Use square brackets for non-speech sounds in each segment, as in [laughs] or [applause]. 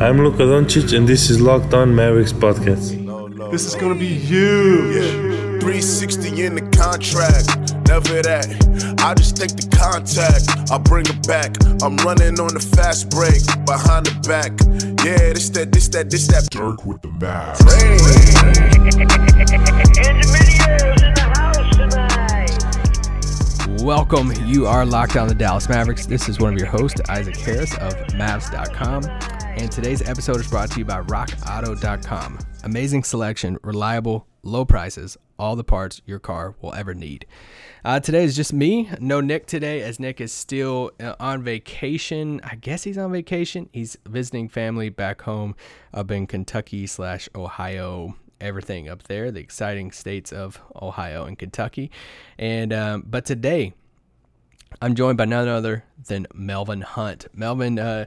I'm Luka Doncic, and this is Locked On Mavericks podcast. This is gonna be huge. Yeah. 360 in the contract. Never that. I just take the contact. I bring it back. I'm running on the fast break. Behind the back. Yeah, this that, this that, this that. Dirk with the Mavs. Welcome. You are locked on the Dallas Mavericks. This is one of your hosts, Isaac Harris of Mavs.com. And today's episode is brought to you by RockAuto.com. Amazing selection, reliable, low prices, all the parts your car will ever need. Uh, today is just me. No Nick today, as Nick is still uh, on vacation. I guess he's on vacation. He's visiting family back home up in Kentucky slash Ohio everything up there, the exciting states of Ohio and Kentucky. And um, but today, I'm joined by none other than Melvin Hunt. Melvin uh,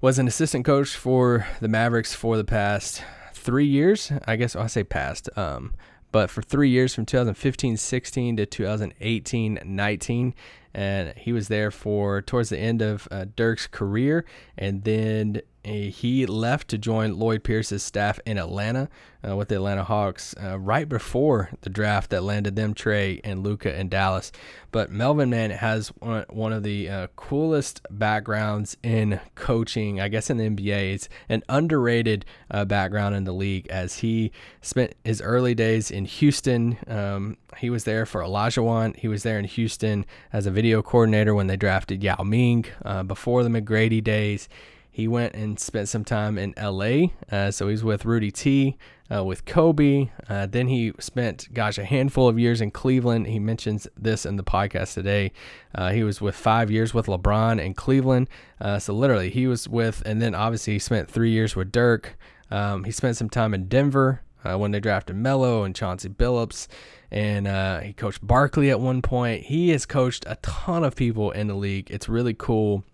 was an assistant coach for the Mavericks for the past three years. I guess I say past, um, but for three years from 2015-16 to 2018-19 and he was there for towards the end of uh, Dirk's career, and then he left to join Lloyd Pierce's staff in Atlanta uh, with the Atlanta Hawks uh, right before the draft that landed them Trae and Luka in Dallas. But Melvin Man has one, one of the uh, coolest backgrounds in coaching, I guess in the NBA. It's an underrated uh, background in the league as he spent his early days in Houston. Um, he was there for Elijah Olajuwon. He was there in Houston as a video coordinator when they drafted Yao Ming uh, before the McGrady days. He went and spent some time in LA. Uh, so he's with Rudy T, uh, with Kobe. Uh, then he spent, gosh, a handful of years in Cleveland. He mentions this in the podcast today. Uh, he was with five years with LeBron in Cleveland. Uh, so literally, he was with, and then obviously he spent three years with Dirk. Um, he spent some time in Denver uh, when they drafted Melo and Chauncey Billups. And he coached Barkley at one point. He has coached a ton of people in the league. It's really cool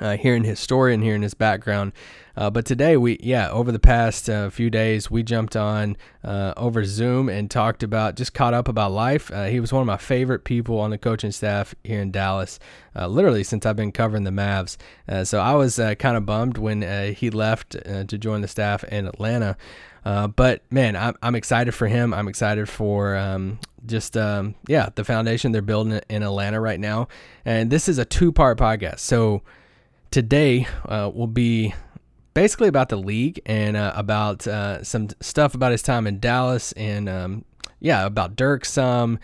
uh, hearing his story and hearing his background. Uh, but today, we yeah, over the past uh, few days, we jumped on uh, over Zoom and talked about just caught up about life. Uh, he was one of my favorite people on the coaching staff here in Dallas, uh, literally since I've been covering the Mavs. so I was kind of bummed when he left to join the staff in Atlanta. but man, I'm, I'm excited for him. I'm excited for um, just um, yeah the foundation they're building in Atlanta right now. And this is a two part podcast, so today uh, will be basically about the league and uh, about uh, some stuff about his time in Dallas and um, yeah, about Dirk some,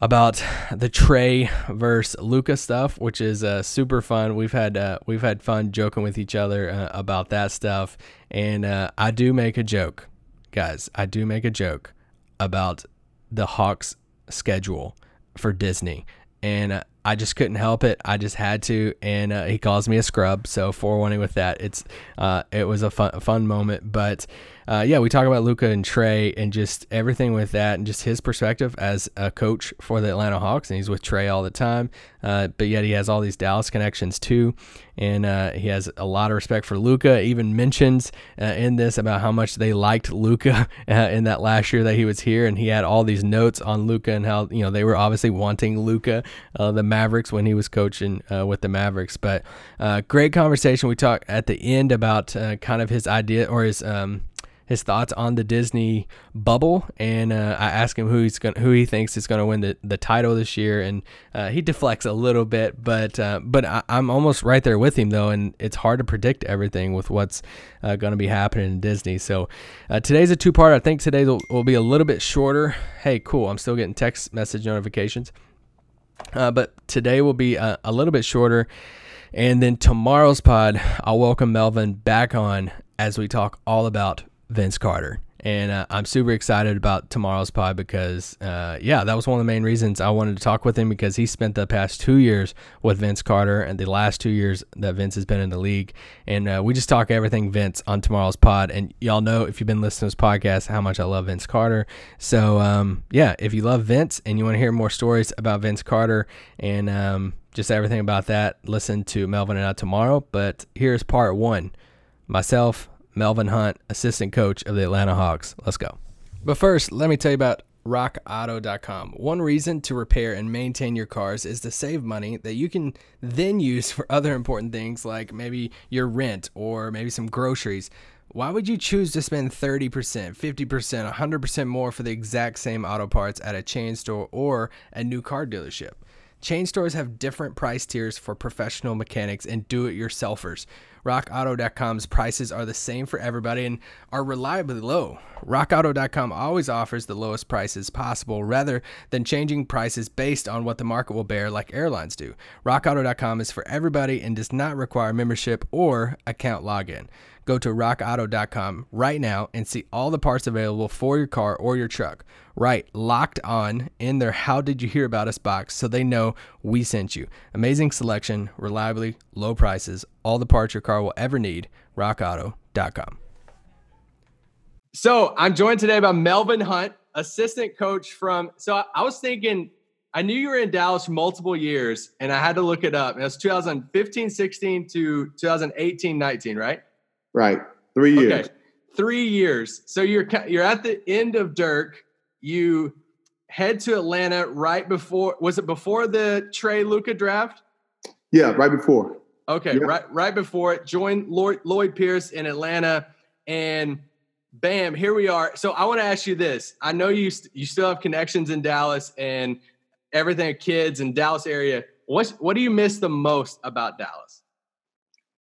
about the Trae versus Luka stuff, which is uh, super fun. We've had uh, we've had fun joking with each other uh, about that stuff, and uh, I do make a joke, guys. I do make a joke about the Hawks schedule for Disney, and I just couldn't help it. I just had to, and uh, he calls me a scrub. So forewarning with that, it's uh, it was a fun, a fun moment. But uh, yeah, we talk about Luka and Trae and just everything with that, and just his perspective as a coach for the Atlanta Hawks, and he's with Trae all the time. Uh, but yet he has all these Dallas connections too, and uh, he has a lot of respect for Luka. Even mentions uh, in this about how much they liked Luka [laughs] in that last year that he was here, and he had all these notes on Luka and how you know they were obviously wanting Luka, the Mavericks when he was coaching uh, with the Mavericks. But uh, great conversation. We talked at the end about uh, kind of his idea or his um, his thoughts on the Disney bubble, and uh, I ask him who he's going who he thinks is going to win the, the title this year, and uh, he deflects a little bit, but uh, but I, am almost right there with him though, and it's hard to predict everything with what's uh, going to be happening in Disney. So uh, today's a two part. I think today will, will be a little bit shorter. Hey, cool! I'm still getting text message notifications. Uh, but today will be a, a, little bit shorter. And then tomorrow's pod, I'll welcome Melvin back on as we talk all about Vince Carter. And uh, I'm super excited about tomorrow's pod because, uh, yeah, that was one of the main reasons I wanted to talk with him because he spent the past two years with Vince Carter and the last two years that Vince has been in the league. And uh, we just talk everything Vince on tomorrow's pod. And y'all know if you've been listening to this podcast how much I love Vince Carter. So, um, yeah, if you love Vince and you want to hear more stories about Vince Carter and um, just everything about that, listen to Melvin and I tomorrow. But here's part one myself, Melvin Hunt, assistant coach of the Atlanta Hawks. Let's go. But first, let me tell you about rockauto.com. One reason to repair and maintain your cars is to save money that you can then use for other important things like maybe your rent or maybe some groceries. Why would you choose to spend 30%, 50%, 100% more for the exact same auto parts at a chain store or a new car dealership? Chain stores have different price tiers for professional mechanics and do it yourselfers. RockAuto.com's prices are the same for everybody and are reliably low. RockAuto.com always offers the lowest prices possible rather than changing prices based on what the market will bear like airlines do. RockAuto.com is for everybody and does not require membership or account login. Go to rockauto.com right now and see all the parts available for your car or your truck. Right, locked on in their How Did You Hear About Us box so they know we sent you. Amazing selection, reliably low prices, all the parts your car will ever need. RockAuto.com. So I'm joined today by Melvin Hunt, assistant coach from. So I was thinking, I knew you were in Dallas multiple years, and I had to look it up. It was 2015 16 to 2018 19, right? Right. Three years. Okay. Three years. So you're you're at the end of Dirk. You head to Atlanta right before. Was it before the Trae Luka draft? Yeah, right before. Okay, yep. right right before it. Join Lloyd, Lloyd Pierce in Atlanta, and bam, here we are. So I want to ask you this. I know you st- you still have connections in Dallas and everything, kids in Dallas area. What what do you miss the most about Dallas?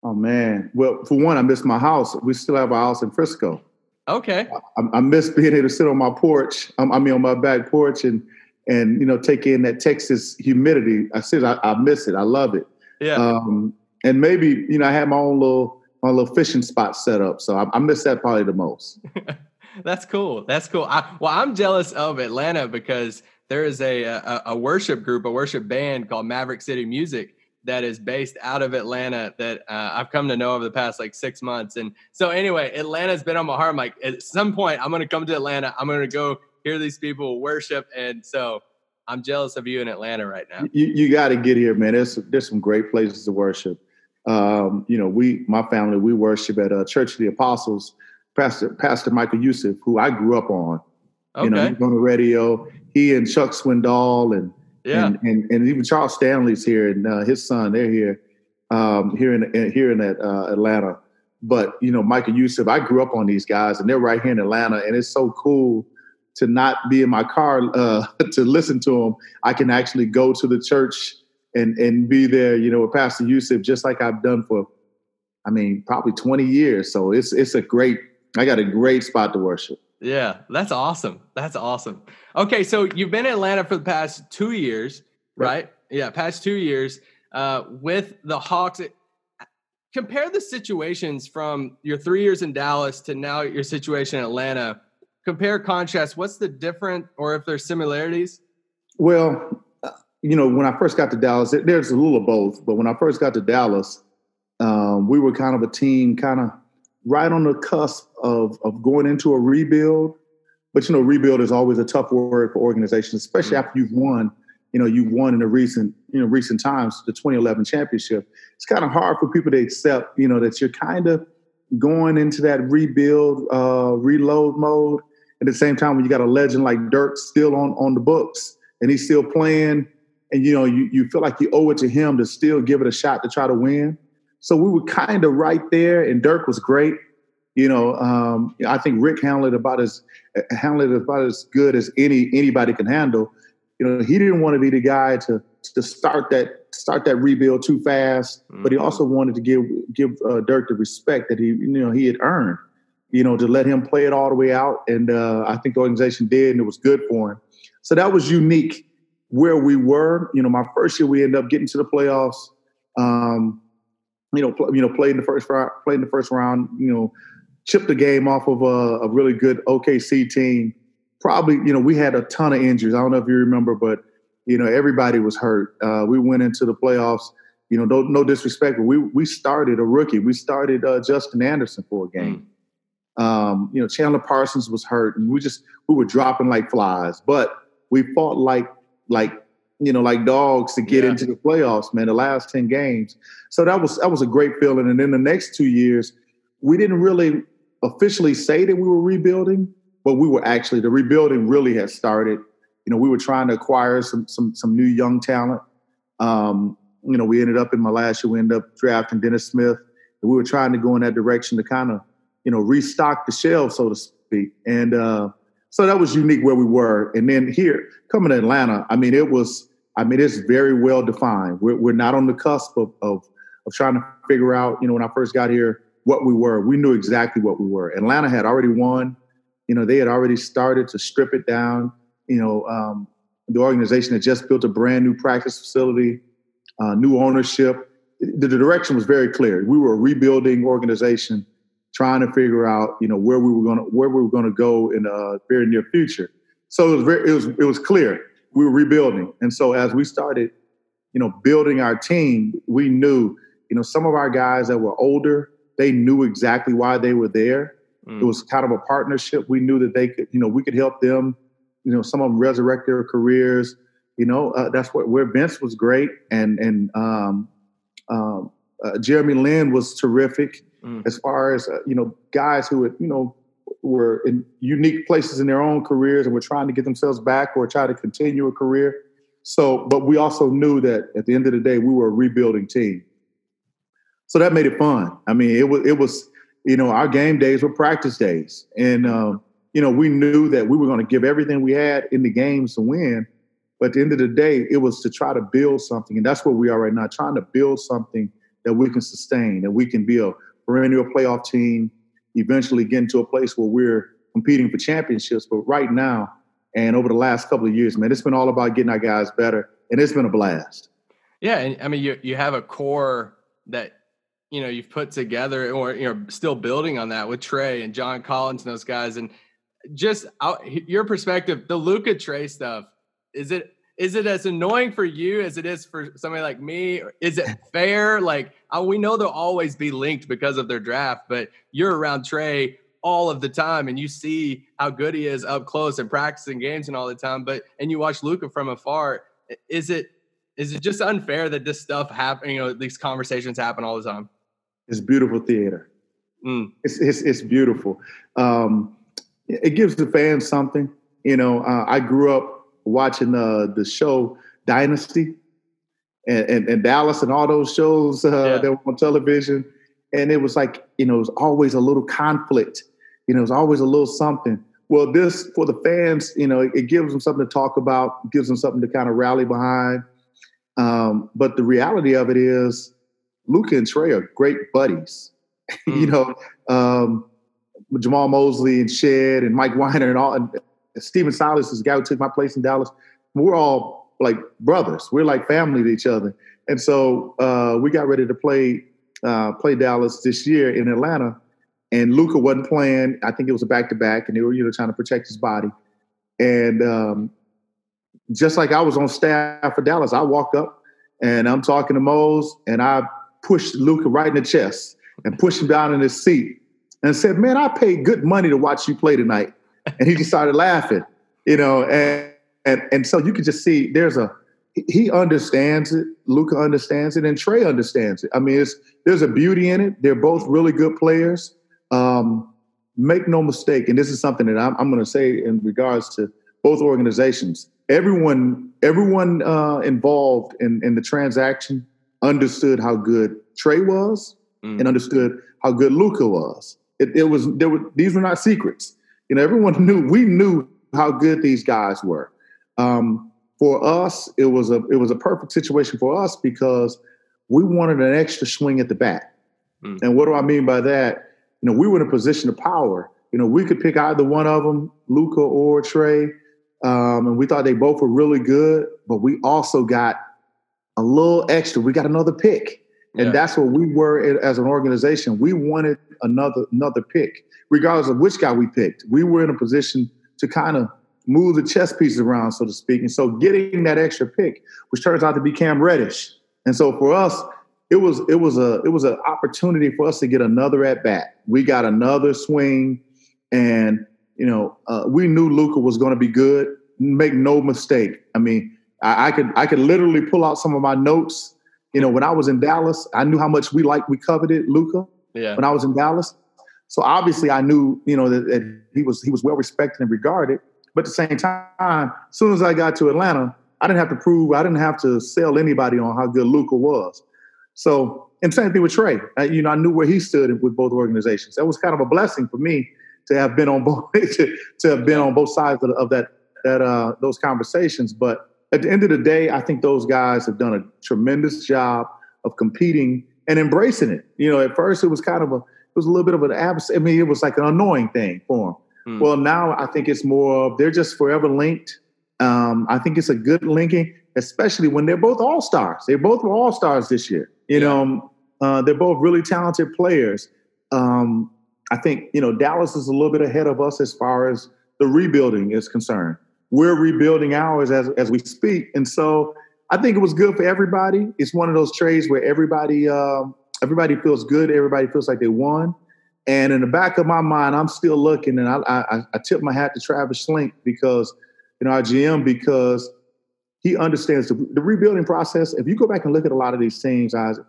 Oh man. Well, for one, I miss my house. We still have our house in Frisco. Okay. I, I miss being able to sit on my porch. Um, I mean, on my back porch and and you know take in that Texas humidity. I said I, I miss it. I love it. Yeah. Um, and maybe you know I had my own little my little fishing spot set up, so I, I miss that probably the most. [laughs] That's cool. That's cool. I, well, I'm jealous of Atlanta because there is a, a a worship group, a worship band called Maverick City Music that is based out of Atlanta that uh, I've come to know over the past like six months. And so, anyway, Atlanta's been on my heart. I'm like, at some point, I'm going to come to Atlanta. I'm going to go hear these people worship. And so, I'm jealous of you in Atlanta right now. You, you got to get here, man. There's there's some great places to worship. Um, you know, we my family we worship at uh, Church of the Apostles. Pastor Pastor Michael Youssef, who I grew up on. Okay. You know, he's on the radio. He and Chuck Swindoll and yeah. And, and, and even Charles Stanley's here, and uh, his son, they're here, um, here in here in uh, Atlanta. But you know, Michael Youssef, I grew up on these guys, and they're right here in Atlanta, and it's so cool to not be in my car uh, [laughs] to listen to them. I can actually go to the church and and be there, you know, with Pastor Youssef, just like I've done for, I mean, probably twenty years. So it's it's a great. I got a great spot to worship. Yeah, that's awesome. That's awesome. Okay, so you've been in Atlanta for the past two years, right? Yeah, past two years uh, with the Hawks. Compare the situations from your three years in Dallas to now your situation in Atlanta. Compare, contrast. What's the different, or if there's similarities? Well, uh, you know, when I first got to Dallas, there's a little of both. But when I first got to Dallas, um, we were kind of a team, kind of right on the cusp of of going into a rebuild. But you know, rebuild is always a tough word for organizations, especially mm-hmm. after you've won. You know, you've won in the recent you know recent times the 2011 championship. It's kind of hard for people to accept. You know that you're kind of going into that rebuild, uh, reload mode. At the same time, when you got a legend like Dirk still on on the books and he's still playing, and you know you you feel like you owe it to him to still give it a shot to try to win. So we were kind of right there, and Dirk was great. You know, um, I think Rick handled it about as handled it about as good as any anybody can handle. You know, he didn't want to be the guy to to start that start that rebuild too fast, mm-hmm. but he mm-hmm. also wanted to give give uh, Dirk the respect that he you know he had earned. You know, to let him play it all the way out, and uh, I think the organization did, and it was good for him. So that was unique where we were. You know, my first year we ended up getting to the playoffs. Um, you know, pl- you know, played in the first round, played in the first round. You know, chipped the game off of a, a, really good OKC team. Probably, you know, we had a ton of injuries. I don't know if you remember, but you know, everybody was hurt. Uh, we went into the playoffs. You know, no, no disrespect, but we we started a rookie. We started uh, Justin Anderson for a game. Mm. Um, you know, Chandler Parsons was hurt, and we just we were dropping like flies. But we fought like like you know, like dogs to get yeah. into the playoffs, man, the last 10 games. So that was that was a great feeling. And then the next two years, we didn't really officially say that we were rebuilding, but we were actually the rebuilding really had started. You know, we were trying to acquire some some some new young talent. Um, you know, we ended up in my last year, we ended up drafting Dennis Smith. And we were trying to go in that direction to kind of, you know, restock the shelves, so to speak. And uh, so that was unique where we were. And then here, coming to Atlanta, I mean, it was, I mean, it's very well defined. We're, we're not on the cusp of, of, of trying to figure out, you know, when I first got here, what we were. We knew exactly what we were. Atlanta had already won. You know, they had already started to strip it down. You know, um, the organization had just built a brand new practice facility, uh, new ownership. The, the direction was very clear. We were a rebuilding organization, trying to figure out, you know, where we were going to where we were going to go in the very near future. So it was very, it was it was clear we were rebuilding, and so as we started, you know, building our team, we knew, you know, some of our guys that were older, they knew exactly why they were there. Mm. It was kind of a partnership. We knew that they could, you know, we could help them. You know, some of them resurrect their careers. You know, uh, that's what where Vince was great, and and um, um, uh, Jeremy Lin was terrific mm. as far as uh, you know guys who had, you know were in unique places in their own careers and were trying to get themselves back or try to continue a career. So, but we also knew that at the end of the day, we were a rebuilding team. So that made it fun. I mean, it was it was you know our game days were practice days, and uh, you know we knew that we were going to give everything we had in the games to win. But at the end of the day, it was to try to build something, and that's where we are right now, trying to build something that we can sustain, that we can be a perennial playoff team, eventually get into a place where we're competing for championships. But right now, and over the last couple of years, man, it's been all about getting our guys better, and it's been a blast. Yeah, and I mean, you you have a core that you know you've put together, or you know, still building on that with Trae and John Collins and those guys, and just out, your perspective, the Luka Trae stuff. Is it is it as annoying for you as it is for somebody like me? Is it fair? Like uh, we know they'll always be linked because of their draft, but you're around Trae all of the time and you see how good he is up close and practicing games and all the time. But and you watch Luka from afar. Is it is it just unfair that this stuff happen? You know, these conversations happen all the time. It's beautiful theater. Mm. It's, it's, it's beautiful. Um, it gives the fans something. You know, uh, I grew up watching uh, the show Dynasty and, and, and, Dallas and all those shows uh, yeah. that were on television. And it was like, you know, it was always a little conflict. You know, it was always a little something. Well, this for the fans, you know, it, it gives them something to talk about, gives them something to kind of rally behind. Um, but the reality of it is, Luka and Trae are great buddies. Mm. [laughs] you know, um, Jamahl Mosley and Shed and Mike Weinar and all. And, Stephen Silas is the guy who took my place in Dallas. We're all like brothers. We're like family to each other. And so uh, we got ready to play uh, play Dallas this year in Atlanta, and Luka wasn't playing. I think it was a back to back, and they were you know trying to protect his body. And um, just like I was on staff for Dallas, I walk up and I'm talking to Mose, and I pushed Luka right in the chest and pushed him down in his seat and said, "Man, I paid good money to watch you play tonight." And he just started laughing, you know, and and and so you could just see there's a he understands it, Luka understands it, and Trae understands it. I mean, it's there's a beauty in it. They're both really good players. Um, make no mistake, and this is something that I'm, I'm going to say in regards to both organizations. Everyone, everyone uh, involved in, in the transaction understood how good Trae was mm. and understood how good Luka was. It, it was there were these were not secrets you know, everyone [laughs] knew we knew how good these guys were. Um, for us, it was a it was a perfect situation for us because we wanted an extra swing at the bat. Mm. And what do I mean by that? You know, we were in a position of power. You know, we could pick either one of them, Luka or Trae, um, and we thought they both were really good. But we also got a little extra. We got another pick, and yeah. that's what we were as an organization. We wanted another another pick regardless of which guy we picked. We were in a position to kind of move the chess pieces around, so to speak. And so getting that extra pick, which turns out to be Cam Reddish. And so for us, it was it was a it was an opportunity for us to get another at bat. We got another swing, and you know uh, we knew Luka was going to be good. Make no mistake. I mean, I, I, could I could literally pull out some of my notes. You know, when I was in Dallas, I knew how much we liked we coveted Luka. Yeah. When I was in Dallas, So obviously, I knew you know that, that he was he was well respected and regarded. But at the same time, as soon as I got to Atlanta, I didn't have to prove, I didn't have to sell anybody on how good Luka was. So, and same thing with Trae. I, you know, I knew where he stood with both organizations. That was kind of a blessing for me to have been on [laughs] both to, to have been on both sides of, of that that uh, those conversations. But at the end of the day, I think those guys have done a tremendous job of competing and embracing it. You know, at first it was kind of a was a little bit of an abs. I mean, it was like an annoying thing for them. Mm. Well, now I think it's more of they're just forever linked. Um, I think it's a good linking, especially when they're both all stars. They both were all stars this year. You yeah. know, uh, they're both really talented players. Um, I think you know Dallas is a little bit ahead of us as far as the rebuilding is concerned. We're rebuilding ours as as we speak, and so I think it was good for everybody. It's one of those trades where everybody um, everybody feels good, everybody feels like they won. And in the back of my mind, I'm still looking, and I, I, I tip my hat to Travis Schlenk because you know our GM because he understands the, the rebuilding process. If you go back and look at a lot of these teams, Isaac,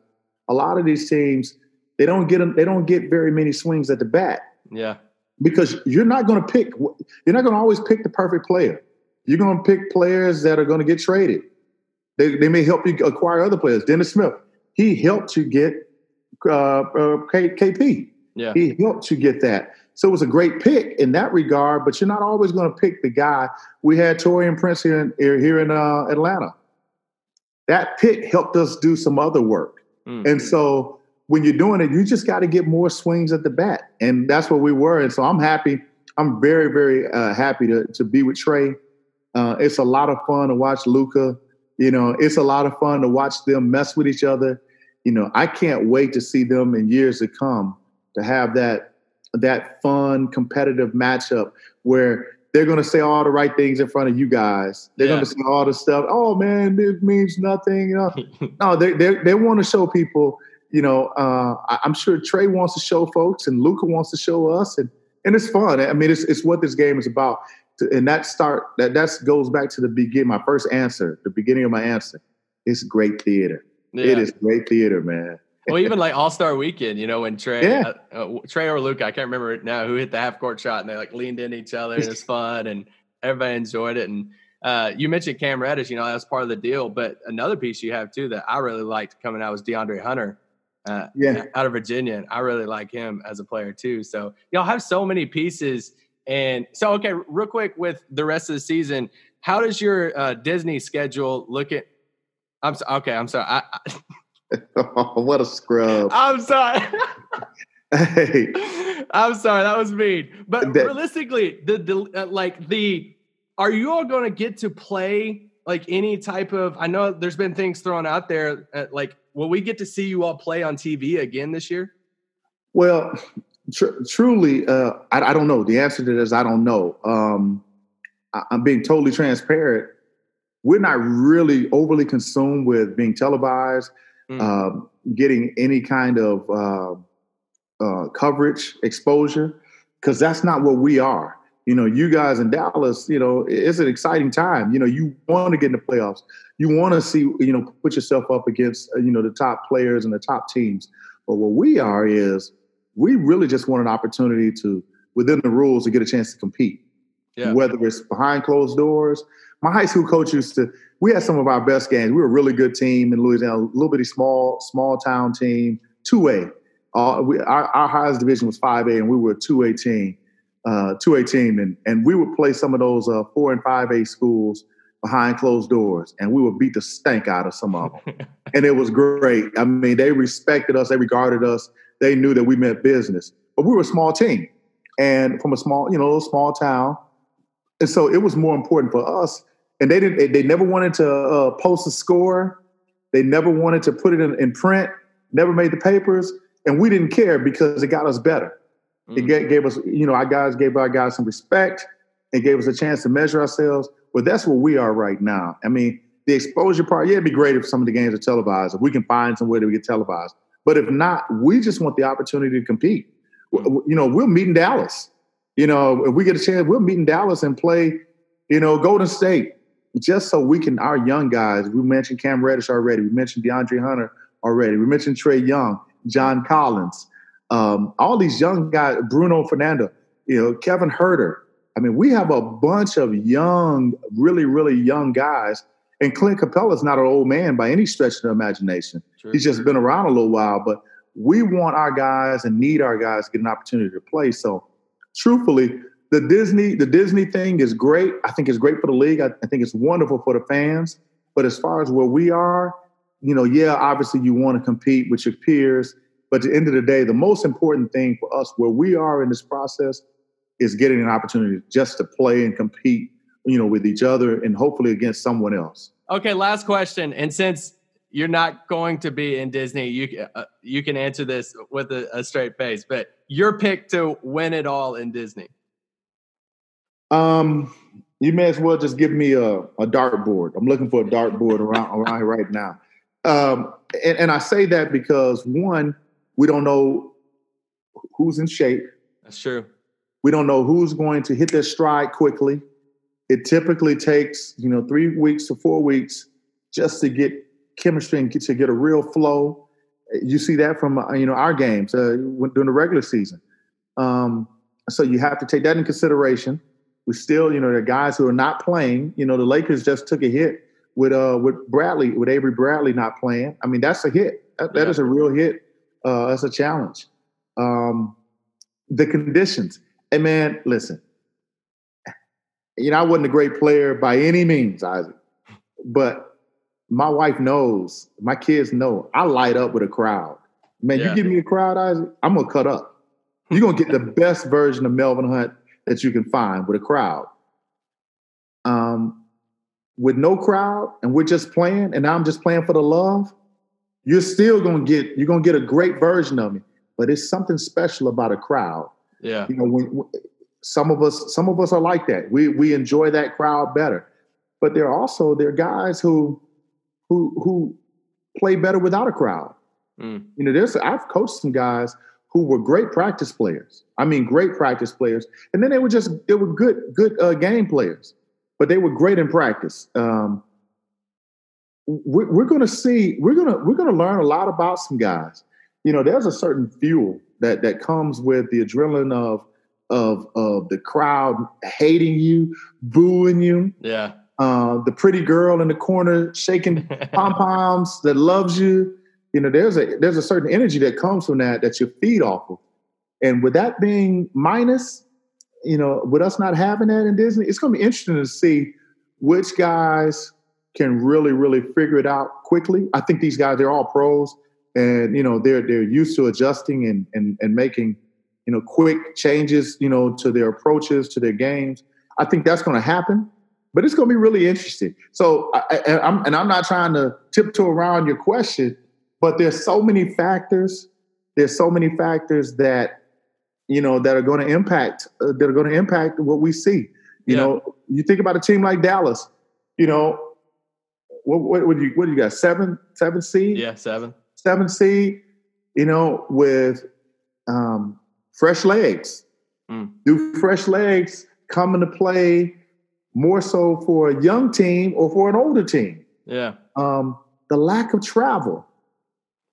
a lot of these teams they don't get them, they don't get very many swings at the bat. Yeah, because you're not going to pick. You're not going to always pick the perfect player. You're going to pick players that are going to get traded. They, they may help you acquire other players. Dennis Smith, he helped you get KP. Yeah. He helped you get that. So it was a great pick in that regard, but you're not always going to pick the guy. We had Taurean Prince here in, here in uh, Atlanta. That pick helped us do some other work. Mm. And so when you're doing it, you just got to get more swings at the bat. And that's what we were. And so I'm happy. I'm very, very uh, happy to, to be with Trae. Uh, it's a lot of fun to watch Luka. You know, it's a lot of fun to watch them mess with each other. You know, I can't wait to see them in years to come to have that that fun competitive matchup where they're going to say all the right things in front of you guys. They're yeah. going to say all the stuff. Oh man, this means nothing. You know, [laughs] no, they they they want to show people. You know, uh, I'm sure Trae wants to show folks, and Luka wants to show us, and and it's fun. I mean, it's it's what this game is about and that start that that goes back to the beginning. My first answer, the beginning of my answer, it's great theater. Yeah. It is great theater, man. [laughs] well, even like All Star Weekend, you know, when Trae, yeah. uh, uh, Trae or Luka, I can't remember now who hit the half court shot, and they like leaned in each other, and was [laughs] fun, and everybody enjoyed it. And uh, you mentioned Cam Reddish, you know, that's part of the deal. But another piece you have too that I really liked coming out was DeAndre Hunter, uh, yeah, out of Virginia, and I really like him as a player too. So y'all have so many pieces and so, okay, real quick with the rest of the season, how does your uh, Disney schedule look at? I'm so, okay. I'm sorry. I, I, oh, [laughs] what a scrub! I'm sorry. hey, [laughs] I'm sorry. That was mean. But that, realistically, the, the uh, like the are you all going to get to play like any type of? I know there's been things thrown out there. Uh, like, will we get to see you all play on TV again this year? Well, Tr- truly, uh, I, I, don't know. The answer to this, I don't know. Um, I, am being totally transparent. We're not really overly consumed with being televised, mm. uh, getting any kind of uh, uh coverage, exposure, because that's not what we are. You know, you guys in Dallas, you know, it's an exciting time. You know, you want to get in the playoffs. You want to see, you know, put yourself up against, uh, you know, the top players and the top teams. But what we are is we really just want an opportunity to, within the rules, to get a chance to compete. Yeah. Whether it's behind closed doors. My high school coach used to, we had some of our best games. We were a really good team in Louisiana, a little bitty small, small town team, 2A. Uh, we, our, our, highest division was 5A, and we were a 2A team, uh, 2A team. And, and we would play some of those uh, 4 and 5A schools behind closed doors, and we would beat the stank out of some of them. [laughs] and it was great. I mean, they respected us, they regarded us they knew that we meant business. But we were a small team and from a small, you know, a little small town. And so it was more important for us. And they didn't, they never wanted to uh, post a score. They never wanted to put it in, in, print, never made the papers. And we didn't care because it got us better. Mm-hmm. It mm. gave, gave us, you know, our guys gave our guys some respect. It gave us a chance to measure ourselves. But that's where we are right now. I mean, the exposure part, yeah, it'd be great if some of the games are televised. If we can find some way that we get televised. But if not, we just want the opportunity to compete. You know, we'll meet in Dallas. You know, if we get a chance, we'll meet in Dallas and play, you know, Golden State, just so we can, our young guys, we mentioned Cam Reddish already. We mentioned DeAndre Hunter already. We mentioned Trae Young, John Collins. Um, all these young guys, Bruno Fernando, you know, Kevin Huerter. I mean, we have a bunch of young, really, really young guys. And Clint Capela is not an old man by any stretch of the imagination. True. He's just been around a little while, but we want our guys and need our guys to get an opportunity to play. So, truthfully, the Disney the Disney thing is great. I think it's great for the league. I, I think it's wonderful for the fans. But as far as where we are, you know, yeah, obviously you want to compete with your peers. But at the end of the day, the most important thing for us where we are in this process is getting an opportunity just to play and compete, you know, with each other and hopefully against someone else. Okay, last question. And since you're not going to be in Disney, you uh, you can answer this with a, a straight face. But your pick to win it all in Disney. Um, you may as well just give me a, a dartboard. I'm looking for a dartboard around [laughs] around here right now. Um, and, and I say that because one, we don't know who's in shape. That's true. We don't know who's going to hit their stride quickly. It typically takes, you know, three weeks to four weeks just to get chemistry and get to get a real flow. You see that from uh, you know our games uh, during the regular season. Um, so you have to take that in consideration. We still, you know, the guys who are not playing. You know, the Lakers just took a hit with uh with Bradley, with Avery Bradley not playing. I mean, that's a hit. That, that Yeah. is a real hit. Uh, that's a challenge. Um, the conditions. And man, listen. You know, I wasn't a great player by any means, Isaac, but my wife knows, my kids know, I light up with a crowd. Man, Yeah. you give me a crowd, Isaac, I'm gonna cut up. You're gonna get the [laughs] best version of Melvin Hunt that you can find with a crowd. Um, with no crowd, and we're just playing, and I'm just playing for the love. You're still gonna get, you're gonna get a great version of me. But it's something special about a crowd. Yeah. You know, when, when- some of us, some of us are like that. We we enjoy that crowd better. But there are also there are guys who who who play better without a crowd. Mm. You know, there's I've coached some guys who were great practice players. I mean, great practice players, and then they were just they were good good uh, game players, but they were great in practice. Um, we're, we're going to see we're going to we're going to learn a lot about some guys. You know, there's a certain fuel that that comes with the adrenaline of of of the crowd hating you, booing you, Yeah. Uh, the pretty girl in the corner shaking [laughs] pom poms that loves you. You know, there's a there's a certain energy that comes from that that you feed off of. And with that being minus, you know, with us not having that in Disney, it's going to be interesting to see which guys can really, really figure it out quickly. I think these guys, they're all pros, and you know, they're they're used to adjusting and and and making, you know, quick changes, you know, to their approaches, to their games. I think that's going to happen but it's going to be really interesting. So, I, I, I'm, and I'm not trying to tiptoe around your question, but there's so many factors. There's so many factors that you know that are going to impact uh, that are going to impact what we see. You Yeah. know, you think about a team like Dallas. You know, what what would you what do you got seven seven seed Yeah. Seven. seven seed? You know, with um, fresh legs. Mm. Do fresh legs come into play more so for a young team or for an older team? Yeah. Um, the lack of travel.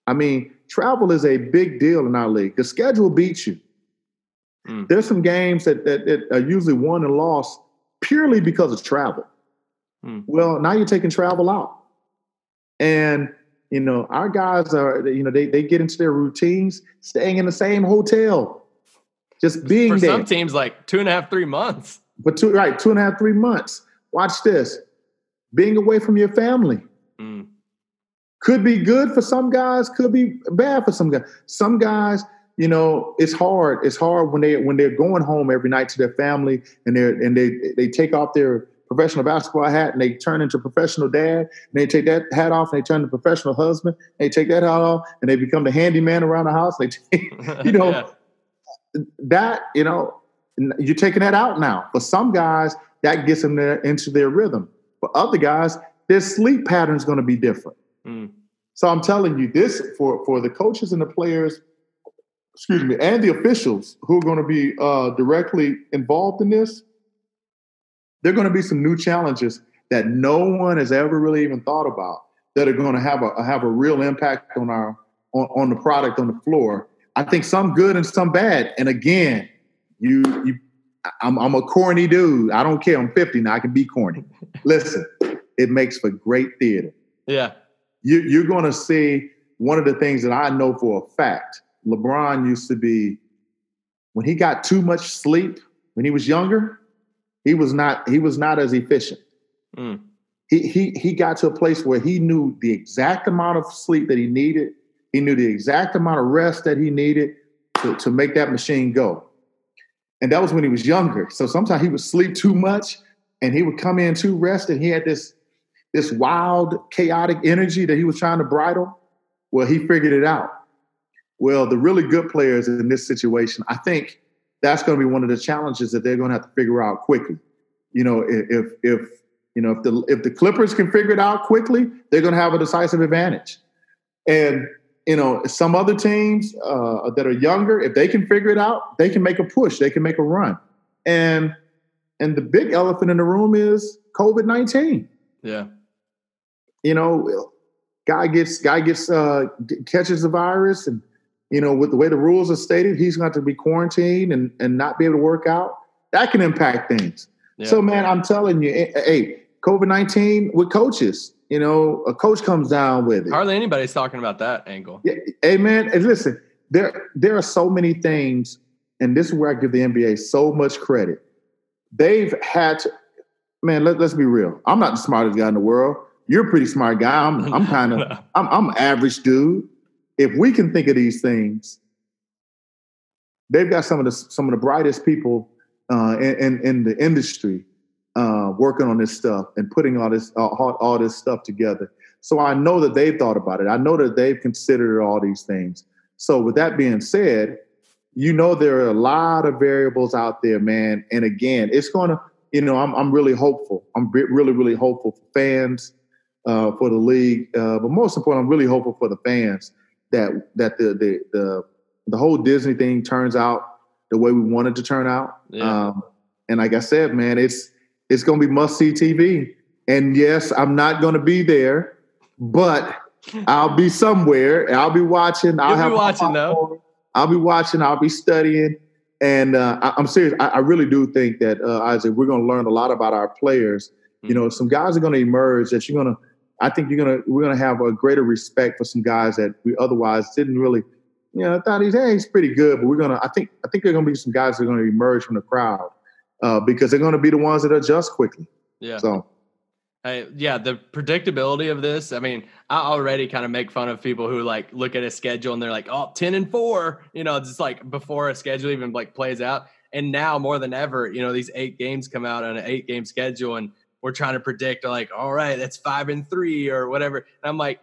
I mean, travel is a big deal in our league. The schedule beats you. Mm. There's some games that, that, that are usually won and lost purely because of travel. Mm. Well, now you're taking travel out. And, you know, our guys are, you know, they, they get into their routines, staying in the same hotel, just being For there. some teams, like two and a half, three months. But two, right, two and a half, three months. Watch this. Being away from your family Mm. could be good for some guys, could be bad for some guys. Some guys, you know, it's hard. It's hard when they when they're going home every night to their family and they're and they they take off their professional basketball hat and they turn into professional dad. And they take that hat off and they turn to professional husband. They take that hat off and they become the handyman around the house. They [laughs] take, you know, [laughs] Yeah. that you know you're taking that out now for some guys that gets them there into their rhythm for other guys their sleep pattern is going to be different Mm. so i'm telling you this for for the coaches and the players excuse me and the officials who are going to be uh, directly involved in this there are going to be some new challenges that no one has ever really even thought about that are going to have a have a real impact on our on, on the product on the floor I think some good and some bad. And again, you you I'm I'm a corny dude. I don't care. I'm 50 now. I can be corny. Listen, it makes for great theater. Yeah. You you're gonna see one of the things that I know for a fact. LeBron used to be when he got too much sleep when he was younger, he was not he was not as efficient. Mm. He he he got to a place where he knew the exact amount of sleep that he needed. He knew the exact amount of rest that he needed to, to make that machine go. And that was when he was younger. So sometimes he would sleep too much and he would come in too rested. He had this this wild, chaotic energy that he was trying to bridle. Well, he figured it out. Well, the really good players in this situation, I think that's going to be one of the challenges that they're going to have to figure out quickly. You know, if if you know if the if the Clippers can figure it out quickly, they're going to have a decisive advantage. And you know, some other teams uh, that are younger, if they can figure it out, they can make a push, they can make a run. And and the big elephant in the room is COVID nineteen. Yeah. You know, guy gets guy gets uh, catches the virus, and you know, with the way the rules are stated, he's going to, to be quarantined and and not be able to work out. That can impact things. Yeah. So, man, I'm telling you, eh, hey, COVID nineteen with coaches. You know, a coach comes down with it. Hardly anybody's talking about that angle. Yeah, hey man, and listen, there there are so many things, and this is where I give the NBA so much credit. They've had to, man. Let, let's be real. I'm not the smartest guy in the world. You're a pretty smart guy. I'm I'm kind [laughs] of I'm I'm average dude. If we can think of these things, they've got some of the some of the brightest people uh, in, in in the industry uh, working on this stuff and putting all this uh, all, all this stuff together. So I know that they've thought about it. I know that they've considered all these things. So with that being said, you know there are a lot of variables out there, man. And again, it's going to, you know, I'm I'm really hopeful. I'm re- really really hopeful for fans, uh, for the league, uh, but most important, I'm really hopeful for the fans that that the the the, the whole Disney thing turns out the way we wanted to turn out. Yeah. Um, and like I said, man, it's it's going to be must see TV. And yes, I'm not going to be there, but I'll be somewhere. I'll be watching. I'll You'll be have my watching, though. I'll be watching. I'll be studying. And uh, I, I'm serious. I, I really do think that uh, Isaac, we're going to learn a lot about our players. You know, some guys are going to emerge that you're going to. I think you're going to. We're going to have a greater respect for some guys that we otherwise didn't really. You know, thought he's hey, he's pretty good, but we're gonna. I think. I think there are going to be some guys that are going to emerge from the crowd uh, because they're going to be the ones that adjust quickly. Yeah. So I, yeah, the predictability of this. I mean, I already kind of make fun of people who like look at a schedule and they're like, "Oh, 10 and 4." You know, just like before a schedule even like plays out. And now more than ever, you know, these eight games come out on an eight game schedule and we're trying to predict like, "All right, that's 5 and 3 or whatever." And I'm like,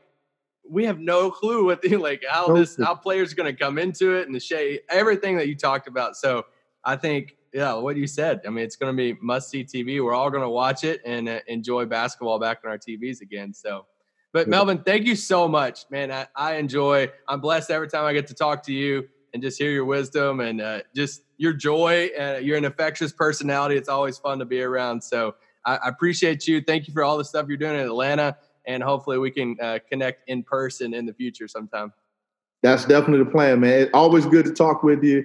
we have no clue what the [laughs] like how this how players are going to come into it and the shape, everything that you talked about. So, I think yeah, what you said. I mean, it's going to be must see TV. We're all going to watch it and uh, enjoy basketball back on our TVs again. So, but Yeah. Melvin, thank you so much, man. I, I enjoy. I'm blessed every time I get to talk to you and just hear your wisdom and uh, just your joy. Uh, you're an infectious personality. It's always fun to be around. So, I, I appreciate you. Thank you for all the stuff you're doing in Atlanta, and hopefully we can uh, connect in person in the future sometime. that's definitely the plan, man. It's always good to talk with you.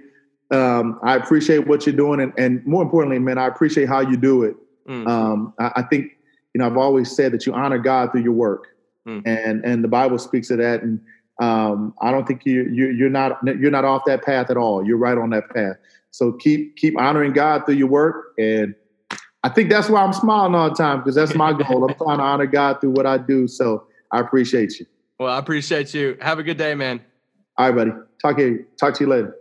Um, I appreciate what you're doing, and, and more importantly, man, I appreciate how you do it. Mm. Um, I, I think you know I've always said that you honor God through your work, Mm. and and the Bible speaks of that. And um, I don't think you you you're not you're not off that path at all. You're right on that path. So keep keep honoring God through your work, and I think that's why I'm smiling all the time because that's my goal. I'm trying to honor God through what I do. So I appreciate you. Well, I appreciate you. Have a good day, man. All right, buddy. Talk to you. Talk to you later.